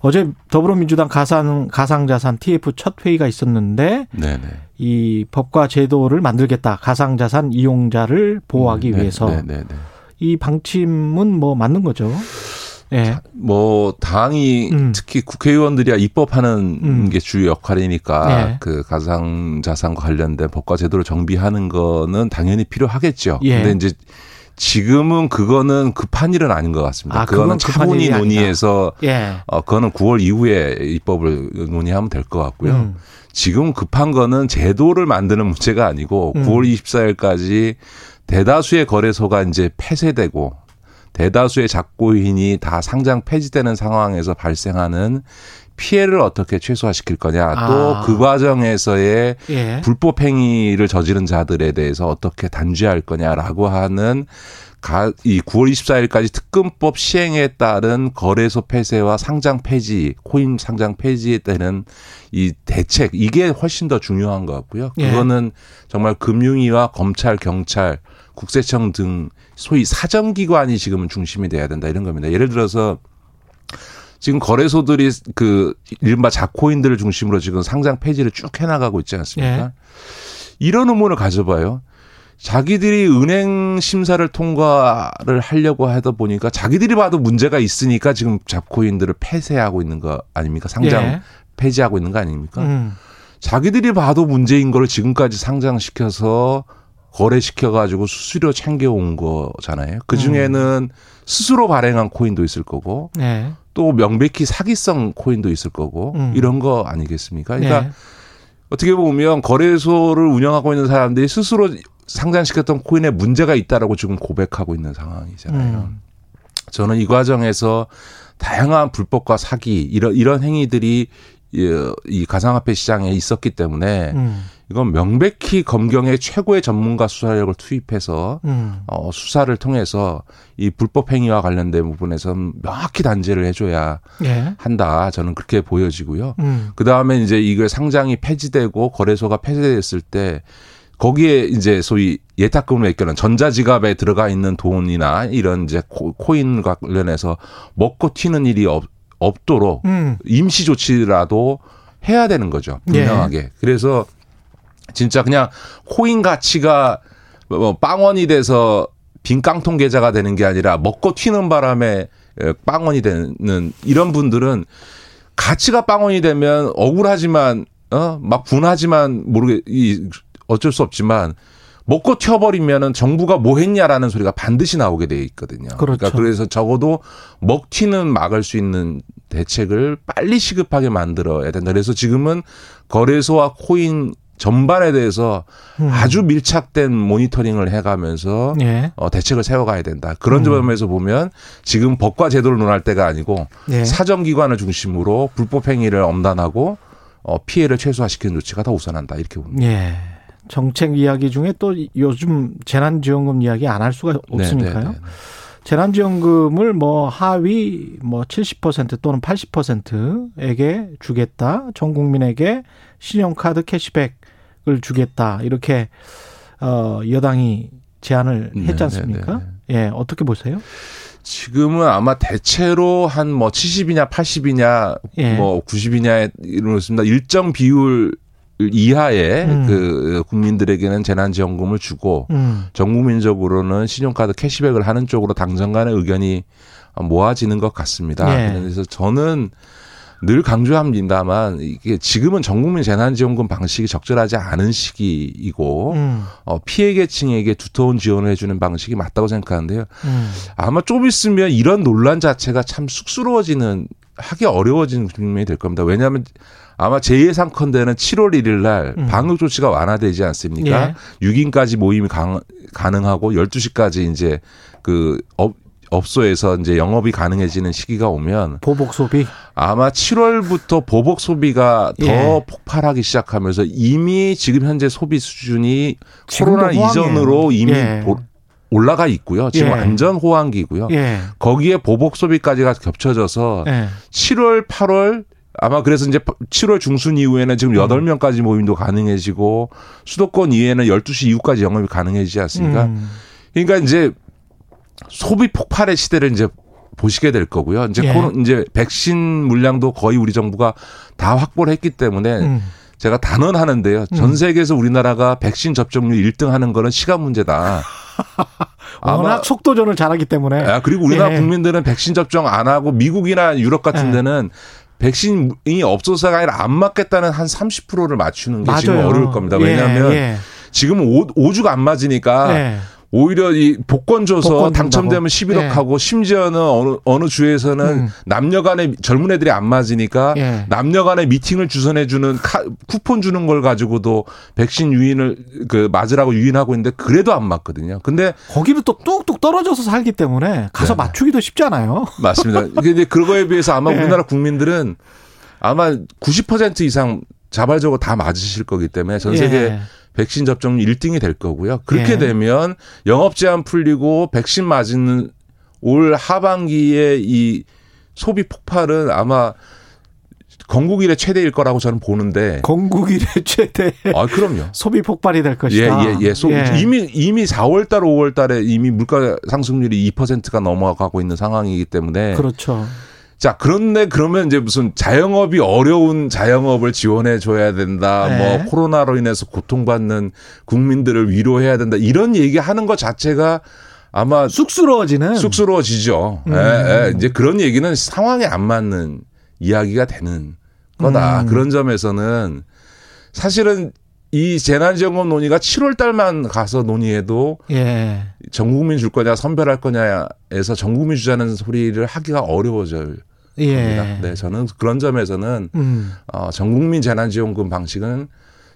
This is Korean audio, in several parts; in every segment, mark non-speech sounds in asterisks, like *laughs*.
어제 더불어민주당 가상 가상자산 TF 첫 회의가 있었는데 네네. 이 법과 제도를 만들겠다 가상자산 이용자를 보호하기 네, 네, 위해서 네, 네, 네. 이 방침은 뭐 맞는 거죠. 예. 뭐 당이 음. 특히 국회의원들이야 입법하는 음. 게 주요 역할이니까 네. 그 가상 자산과 관련된 법과 제도를 정비하는 거는 당연히 필요하겠죠. 예. 근데 이제 지금은 그거는 급한 일은 아닌 것 같습니다. 아, 그거는 차분히. 논의해서 예. 어 그거는 9월 이후에 입법을 논의하면 될 것 같고요. 음. 지금 급한 거는 제도를 만드는 문제가 아니고 음. 9월 24일까지 대다수의 거래소가 이제 폐쇄되고 대다수의 작고인이 다 상장 폐지되는 상황에서 발생하는 피해를 어떻게 최소화시킬 거냐. 아. 또그 과정에서의 예. 불법 행위를 저지른 자들에 대해서 어떻게 단죄할 거냐라고 하는 가, 이 9월 24일까지 특검법 시행에 따른 거래소 폐쇄와 상장 폐지, 코인 상장 폐지에 따른 이 대책 이게 훨씬 더 중요한 것 같고요. 예. 그거는 정말 금융위와 검찰, 경찰, 국세청 등 소위 사정기관이 지금은 중심이 돼야 된다 이런 겁니다. 예를 들어서 지금 거래소들이 그 이른바 자코인들을 중심으로 지금 상장 폐지를 쭉 해나가고 있지 않습니까? 예. 이런 의문을 가져봐요. 자기들이 은행 심사를 통과를 하려고 하다 보니까 자기들이 봐도 문제가 있으니까 지금 잡코인들을 폐쇄하고 있는 거 아닙니까? 상장 예. 폐지하고 있는 거 아닙니까? 음. 자기들이 봐도 문제인 거를 지금까지 상장시켜서 거래시켜 가지고 수수료 챙겨온 거잖아요. 그 중에는 스스로 발행한 코인도 있을 거고 네. 또 명백히 사기성 코인도 있을 거고 음. 이런 거 아니겠습니까? 그러니까 네. 어떻게 보면 거래소를 운영하고 있는 사람들이 스스로 상장시켰던 코인에 문제가 있다라고 지금 고백하고 있는 상황이잖아요. 음. 저는 이 과정에서 다양한 불법과 사기 이런 이런 행위들이 이- 이 가상화폐 시장에 있었기 때문에 음. 이건 명백히 검경의 최고의 전문가 수사력을 투입해서 음. 어, 수사를 통해서 이 불법 행위와 관련된 부분에서는 명확히 단죄를 해줘야 예. 한다. 저는 그렇게 보여지고요. 음. 그 다음에 이제 이거 상장이 폐지되고 거래소가 폐쇄됐을 때 거기에 이제 소위 예탁금을 맡겨놓은 전자지갑에 들어가 있는 돈이나 이런 이제 코- 코인 관련해서 먹고 튀는 일이 없, 없도록 음. 임시 조치라도 해야 되는 거죠. 예. 분명하게. 그래서 진짜 그냥 코인 가치가 뭐 빵원이 돼서 빈 깡통 계좌가 되는 게 아니라 먹고 튀는 바람에 에, 빵원이 되는 이런 분들은 가치가 빵원이 되면 억울하지만 어막 분하지만 모르게 이 어쩔 수 없지만 먹고 튀어버리면은 정부가 뭐 했냐라는 소리가 반드시 나오게 돼 있거든요. 그렇죠. 러니까 그래서 적어도 먹튀는 막을 수 있는 대책을 빨리 시급하게 만들어야 된다. 그래서 지금은 거래소와 코인 전반에 대해서 음. 아주 밀착된 모니터링을 해가면서 예. 어, 대책을 세워가야 된다. 그런 음. 점에서 보면 지금 법과 제도를 논할 때가 아니고 예. 사정기관을 중심으로 불법 행위를 엄단하고 어, 피해를 최소화시키는 조치가 더 우선한다. 이렇게 봅니다. 예. 정책 이야기 중에 또 요즘 재난지원금 이야기 안 할 수가 없으니까요. 네, 네, 네. 재난지원금을 뭐 하위 뭐 70% 또는 80%에게 주겠다. 전 국민에게 신용카드 캐시백을 주겠다. 이렇게 어 여당이 제안을 네, 했지 네, 않습니까? 네, 예, 어떻게 보세요? 지금은 아마 대체로 한 뭐 70이냐 80이냐 예. 뭐 90이냐에 이렇습니다. 일정 비율 이하의 음. 그 국민들에게는 재난지원금을 주고 음. 전 국민적으로는 신용카드 캐시백을 하는 쪽으로 당정 간의 의견이 모아지는 것 같습니다. 예. 그래서 저는 늘 강조합니다만 이게 지금은 전 국민 재난지원금 방식이 적절하지 않은 시기이고 음. 어, 피해 계층에게 두터운 지원을 해주는 방식이 맞다고 생각하는데요. 음. 아마 좀 있으면 이런 논란 자체가 참 쑥스러워지는 하기 어려워지는 국면이 될 겁니다. 왜냐하면 아마 제 예상컨대는 7월 1일 날 음. 방역 조치가 완화되지 않습니까? 예. 6인까지 모임이 가, 가능하고 12시까지 이제 그 업, 업소에서 이제 영업이 가능해지는 시기가 오면 보복 소비. 아마 7월부터 보복 소비가 더 예. 폭발하기 시작하면서 이미 지금 현재 소비 수준이 코로나. 이전으로 이미 예. 보- 올라가 있고요. 지금 예. 완전 호황기고요. 예. 거기에 보복 소비까지가 겹쳐져서 예. 7월, 8월 아마 그래서 이제 7월 중순 이후에는 지금 음. 8명까지 모임도 가능해지고 수도권 이외에는 12시 이후까지 영업이 가능해지지 않습니까? 음. 그러니까 이제 소비 폭발의 시대를 이제 보시게 될 거고요. 이제 예. 코로 이제 백신 물량도 거의 우리 정부가 다 확보를 했기 때문에 음. 제가 단언하는데요. 전 세계에서 우리나라가 백신 접종률 1등 하는 거는 시간 문제다. *laughs* 워낙 속도전을 잘하기 때문에. 아, 그리고 우리나라 예. 국민들은 백신 접종 안 하고 미국이나 유럽 같은 예. 데는 백신이 없어서가 아니라 안 맞겠다는 한 30%를 맞추는 게 지금 맞아요. 어려울 겁니다. 예, 왜냐하면 예. 지금 오, 오주가 안 맞으니까 예. 오히려 이 복권 줘서 복권 당첨되면 준다고. 11억 예. 하고 심지어는 어느 어느 주에서는 음. 남녀간에 젊은 애들이 안 맞으니까 예. 남녀간에 미팅을 주선해 주는 쿠폰 주는 걸 가지고도 백신 유인을 그 맞으라고 유인하고 있는데 그래도 안 맞거든요. 근데 거기는 또 뚝뚝 떨어져서 살기 때문에 가서 네. 맞추기도 쉽지 않아요. *laughs* 맞습니다. 근데 그거에 비해서 아마 *laughs* 예. 우리나라 국민들은 아마 90% 이상 자발적으로 다 맞으실 거기 때문에 전 세계 예. 백신 접종률 1등이 될 거고요. 그렇게 예. 되면 영업 제한 풀리고 백신 맞은 올 하반기에 이 소비 폭발은 아마 건국 이래 최대일 거라고 저는 보는데. 건국 이래 *laughs* 최대 아, 그럼요. 소비 폭발이 될 예, 것이다. 예, 예. 소, 이미, 이미 4월 달, 5월 달에 이미 물가 상승률이 2%가 넘어가고 있는 상황이기 때문에. 그렇죠. 자, 그런데 그러면 이제 무슨 자영업이 어려운 자영업을 지원해 줘야 된다. 네. 뭐 코로나로 인해서 고통받는 국민들을 위로해야 된다. 이런 얘기 하는 것 자체가 아마 쑥스러워지는 쑥스러워지죠. 음. 예, 예. 이제 그런 얘기는 상황에 안 맞는 이야기가 되는 거다. 음. 그런 점에서는 사실은 이 재난지원금 논의가 7월 달만 가서 논의해도 예. 전 국민 줄 거냐 선별할 거냐에서 전 국민 주자는 소리를 하기가 어려워져요. 예. 겁니다. 네, 저는 그런 점에서는 음. 어, 전 국민 재난지원금 방식은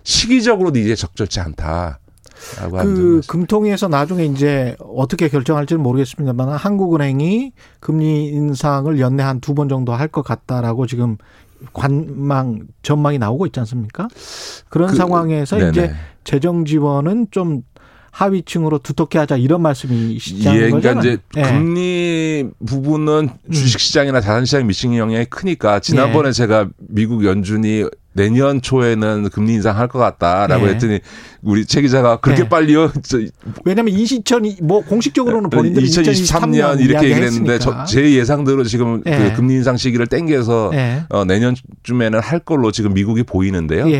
시기적으로도 이제 적절치 않다라고 하는 그. 금통위에서 나중에 이제 어떻게 결정할지는 모르겠습니다만 한국은행이 금리 인상을 연내 한 두 번 정도 할 것 같다라고 지금 관망 전망이 나오고 있지 않습니까? 그런 그- 상황에서 네네. 이제 재정 지원은 좀 하위층으로 두텁게 하자 이런 말씀이시지 않은 예, 그러니까 거잖아요. 이제 예. 금리 부분은 주식시장이나 자산시장 미치는 영향이 크니까 지난번에 예. 제가 미국 연준이 내년 초에는 금리 인상할 것 같다라고 예. 했더니 우리 최 기자가 그렇게 예. 빨리요? 저 왜냐하면 2020, 뭐 공식적으로는 본인들이 2023년 이렇게 얘기를 했는데. 저, 제 예상대로 지금 예. 그 금리 인상 시기를 땡겨서 예. 어, 내년쯤에는 할 걸로 지금 미국이 보이는데요.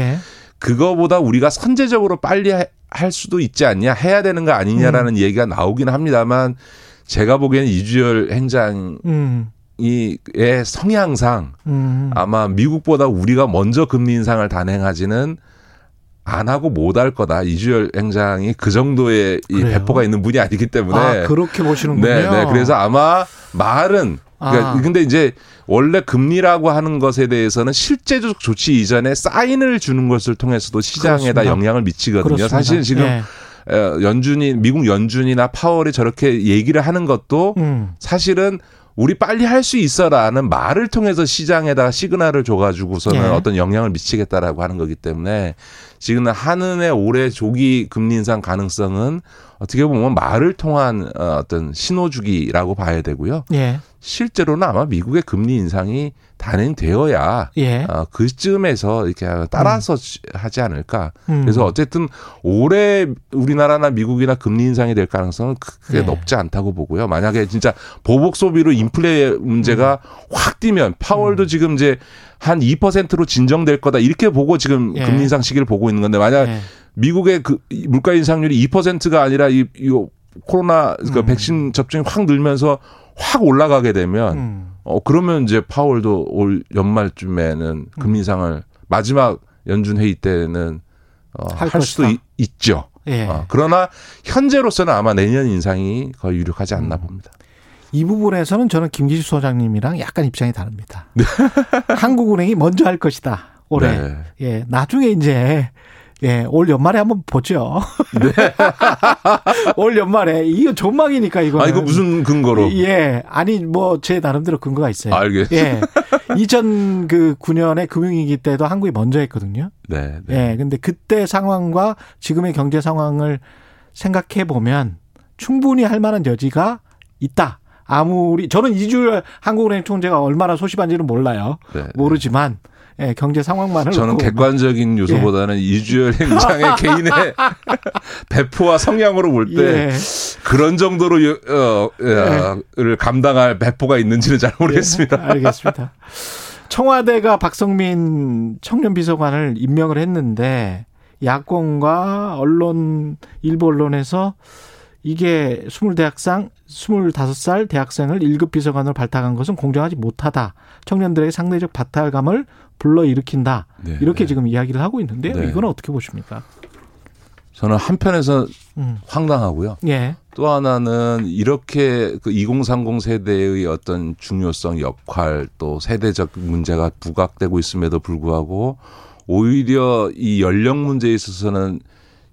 예. 그거보다 우리가 선제적으로 빨리 하- 할 수도 있지 않냐, 해야 되는 거 아니냐라는 음. 얘기가 나오긴 합니다만 제가 보기에는 이주열 행장이 음. 의 성향상 음. 아마 미국보다 우리가 먼저 금리 인상을 단행하지는 안 하고 못 할 거다. 이주열 행장이 그 정도의 이 그래요? 배포가 있는 분이 아니기 때문에. 아, 그렇게 보시는군요. 네, 네. 그래서 아마 말은 그러니까 아. 근데 이제 원래 금리라고 하는 것에 대해서는 실제적 조치 이전에 사인을 주는 것을 통해서도 시장에다 그렇습니다. 영향을 미치거든요. 그렇습니다. 사실 지금 예. 어, 연준이 미국 연준이나 파월이 저렇게 얘기를 하는 것도 음. 사실은 우리 빨리 할 수 있어라는 말을 통해서 시장에다가 시그널을 줘가지고서는 예. 어떤 영향을 미치겠다라고 하는 거기 때문에 지금 한은의 올해 조기 금리 인상 가능성은 어떻게 보면 말을 통한 어, 어떤 신호주기라고 봐야 되고요. 예. 실제로는 아마 미국의 금리 인상이 단행되어야 예. 어, 그쯤에서 이렇게 따라서 하지 않을까. 음. 그래서 어쨌든 올해 우리나라나 미국이나 금리 인상이 될 가능성은 크게 예. 높지 않다고 보고요. 만약에 진짜 보복 소비로 인플레 문제가 음. 확 뛰면 파월도 지금 이제 한 2%로 진정될 거다 이렇게 보고 지금 예. 금리 인상 시기를 보고 있는 건데 만약 예. 미국의 그 물가 인상률이 2%가 아니라 이, 이 코로나 그 음. 백신 접종이 확 늘면서 확 올라가게 되면 음. 어 그러면 이제 파월도 올 연말쯤에는 금리 인상을 마지막 연준 회의 때는 어, 할 할 수도 것이다. 있, 죠 예. 어, 그러나 현재로서는 아마 내년 인상이 거의 유력하지 않나 음. 봅니다. 이 부분에서는 저는 김기식 소장님이랑 약간 입장이 다릅니다. 네. *laughs* 한국은행이 먼저 할 것이다. 올해. 네. 예. 나중에 이제 예, 올 연말에 한번 보죠. *laughs* 올 연말에 이거 전망이니까 이거. 아 이거 무슨 근거로? 예, 아니 뭐 제 나름대로 근거가 있어요. 알겠. 예, 2009년에 금융위기 때도 한국이 먼저 했거든요. 네. 네. 예, 근데 그때 상황과 지금의 경제 상황을 생각해 보면 충분히 할 만한 여지가 있다. 아무리 저는 이주열 한국은행 총재가 얼마나 소심한지는 몰라요. 네. 모르지만 예, 경제 상황만을 저는 객관적인 요소보다는 이주열 행장의 *laughs* 개인의 *laughs* 배포와 성향으로 볼때 예. 그런 정도로 여- 어, 어, 를 감당할 배포가 있는지는 잘 모르겠습니다. 예, 알겠습니다. 청와대가 박성민 청년 비서관을 임명을 했는데 야권과 언론 일부 언론에서 이게 20대학생 25살 대학생을 1급 비서관으로 발탁한 것은 공정하지 못하다. 청년들에게 상대적 박탈감을 불러일으킨다. 네, 이렇게 네. 지금 이야기를 하고 있는데요. 네. 이거는 어떻게 보십니까? 저는 한편에서 음. 황당하고요. 예. 또 하나는 이렇게 그 2030 세대의 어떤 중요성, 역할 또 세대적 문제가 부각되고 있음에도 불구하고 오히려 이 연령 문제에 있어서는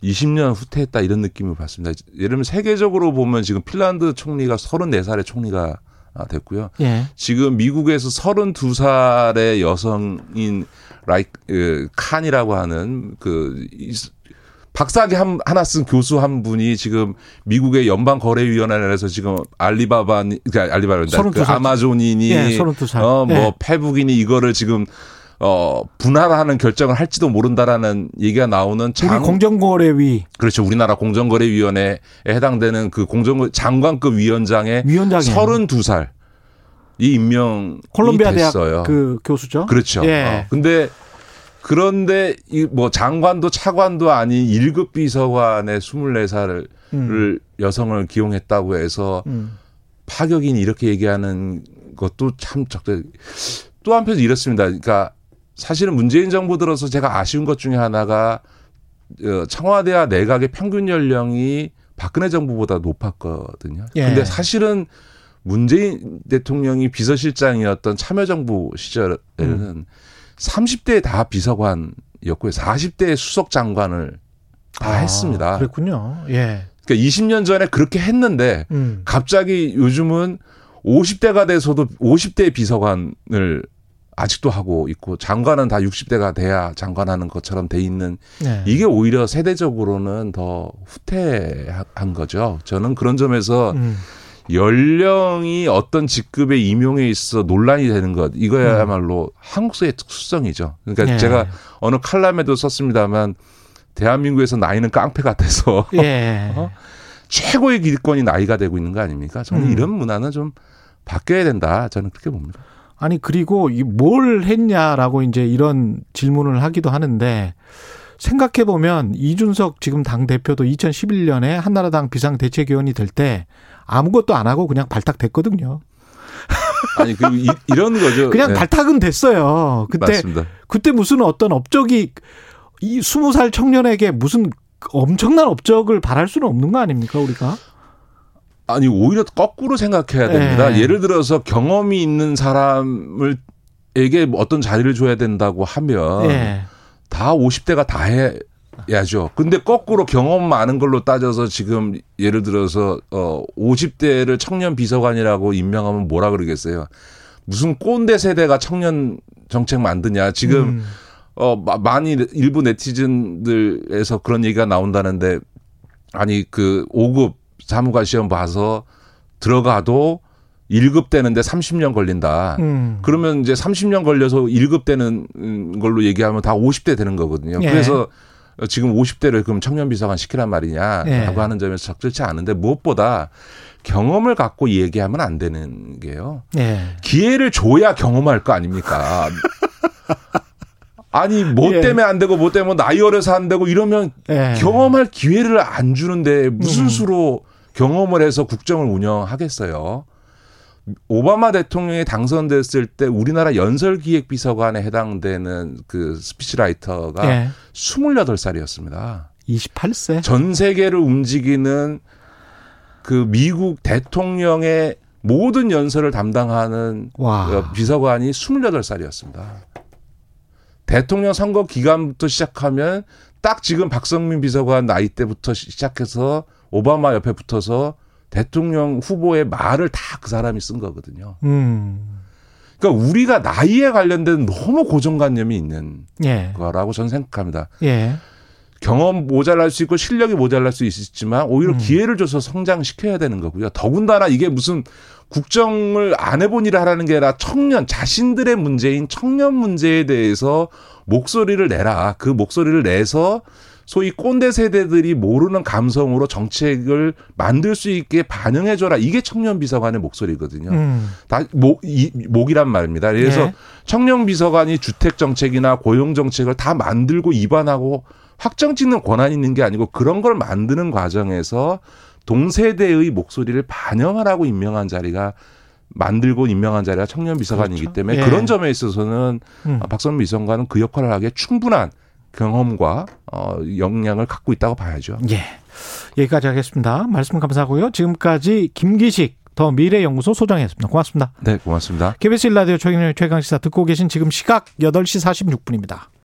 20년 후퇴했다 이런 느낌을 받습니다. 예를 들면 세계적으로 보면 지금 핀란드 총리가 34살의 총리가 아, 됐고요. 예. 지금 미국에서 32살의 여성인 라이 그 칸이라고 하는 그 이- 박사학위 한, 하나 쓴 교수 한 분이 지금 미국의 연방 거래위원회에서 지금 알리바바, 그러니까. 그 32살. 아마존이니, 예, 32살. 어, 뭐 예. 페북이니 이거를 지금 어 분할하는 결정을 할지도 모른다라는 얘기가 나오는 장 공정거래위 그렇죠 우리나라 공정거래위원회에 해당되는 그 공정 장관급 위원장의 위원장이에요. 32살 이 임명이 콜롬비아 대학 됐어요. 그 교수죠. 그렇죠. 예. 어, 근데 그런데 이 뭐 장관도 차관도 아닌 1급 비서관의 24살을 음. 여성을 기용했다고 해서 음. 파격인 이렇게 얘기하는 것도 참 적대. 또 한편 이렇습니다. 그러니까 사실은 문재인 정부 들어서 제가 아쉬운 것 중에 하나가 어, 청와대와 내각의 평균 연령이 박근혜 정부보다 높았거든요. 예. 근데 사실은 문재인 대통령이 비서실장이었던 참여정부 시절에는 음. 30대에 다 비서관이었고요. 40대에 수석 장관을 다 아, 했습니다. 그랬군요. 예. 그러니까 20년 전에 그렇게 했는데 음. 갑자기 요즘은 50대가 돼서도 50대 비서관을 아직도 하고 있고 장관은 다 60대가 돼야 장관하는 것처럼 돼 있는 네. 이게 오히려 세대적으로는 더 후퇴한 거죠. 저는 그런 점에서 음. 연령이 어떤 직급의 임용에 있어 논란이 되는 것 이거야말로 한국사의 특수성이죠. 그러니까 예. 제가 어느 칼럼에도 썼습니다만 대한민국에서 나이는 깡패 같아서 *laughs* 예. *laughs* 어? 최고의 기득권이 나이가 되고 있는 거 아닙니까? 저는 음. 이런 문화는 좀 바뀌어야 된다. 저는 그렇게 봅니다. 아니 그리고 이 뭘 했냐라고 이제 이런 질문을 하기도 하는데 생각해 보면 이준석 지금 당 대표도 2011년에 한나라당 비상대책위원이 될 때 아무것도 안 하고 그냥 발탁됐거든요. *laughs* 아니 그 이, 런 거죠. 그냥 네, 발탁은 됐어요. 그때 맞습니다. 그때 무슨 어떤 업적이 이 20살 청년에게 무슨 엄청난 업적을 바랄 수는 없는 거 아닙니까 우리가? 아니 오히려 거꾸로 생각해야 됩니다. 예. 예를 들어서 경험이 있는 사람을 에게 어떤 자리를 줘야 된다고 하면 예. 다 50대가 다 해야죠. 근데 거꾸로 경험 많은 걸로 따져서 지금 예를 들어서 어 50대를 청년 비서관이라고 임명하면 뭐라 그러겠어요. 무슨 꼰대 세대가 청년 정책 만드냐. 지금 음. 어 마- 많이 일부 네티즌들에서 그런 얘기가 나온다는데 아니 그 5급 사무관 시험 봐서 들어가도 1급 되는데 30년 걸린다. 음. 그러면 이제 30년 걸려서 1급 되는 음, 걸로 얘기하면 다 50대 되는 거거든요. 예. 그래서 지금 50대를 그럼 청년 비서관 시키란 말이냐라고 예. 하는 점에서 적절치 않은데 무엇보다 경험을 갖고 얘기하면 안 되는 게요. 예. 기회를 줘야 경험할 거 아닙니까? *laughs* 아니 뭐 예. 때문에 안 되고 뭐 때문에 나이 어려서 안 되고 이러면 예. 경험할 기회를 안 주는데 무슨 음. 수로 경험을 해서 국정을 운영하겠어요? 오바마 대통령이 당선됐을 때 우리나라 연설기획비서관에 해당되는 그 speechwriter가 예. 28살이었습니다. 28세. 전 세계를 움직이는 그 미국 대통령의 모든 연설을 담당하는 와. 어, 비서관이 28살이었습니다. 대통령 선거 기간부터 시작하면 딱 지금 박성민 비서관 나이 때부터 시작해서 오바마 옆에 붙어서 대통령 후보의 말을 다 그 사람이 쓴 거거든요. 음. 그러니까 우리가 나이에 관련된 너무 고정관념이 있는 예. 거라고 저는 생각합니다. 예. 경험 모자랄 수 있고 실력이 모자랄 수 있지만 오히려 기회를 줘서 성장시켜야 되는 거고요. 더군다나 이게 무슨 국정을 안 해본 일을 하라는 게 아니라 청년 자신들의 문제인 청년 문제에 대해서 목소리를 내라. 그 목소리를 내서 소위 꼰대 세대들이 모르는 감성으로 정책을 만들 수 있게 반영해줘라. 이게 청년 비서관의 목소리거든요. 음. 다 목, 이, 목이란 말입니다. 그래서 네. 청년 비서관이 주택 정책이나 고용 정책을 다 만들고 입안하고 확정 짓는 권한이 있는 게 아니고 그런 걸 만드는 과정에서 동세대의 목소리를 반영하라고 임명한 자리가 만들고 임명한 자리가 청년 비서관이기 그렇죠. 때문에 예. 그런 점에 있어서는 음. 박선미 비서관은 그 역할을 하기에 충분한 경험과 어, 역량을 갖고 있다고 봐야죠. 예. 여기까지 하겠습니다. 말씀 감사하고요. 지금까지 김기식 더 미래연구소 소장이었습니다. 고맙습니다. 네, 고맙습니다. KBS 일라디오 최경영 최강시사 듣고 계신 지금 시각 8시 46분입니다.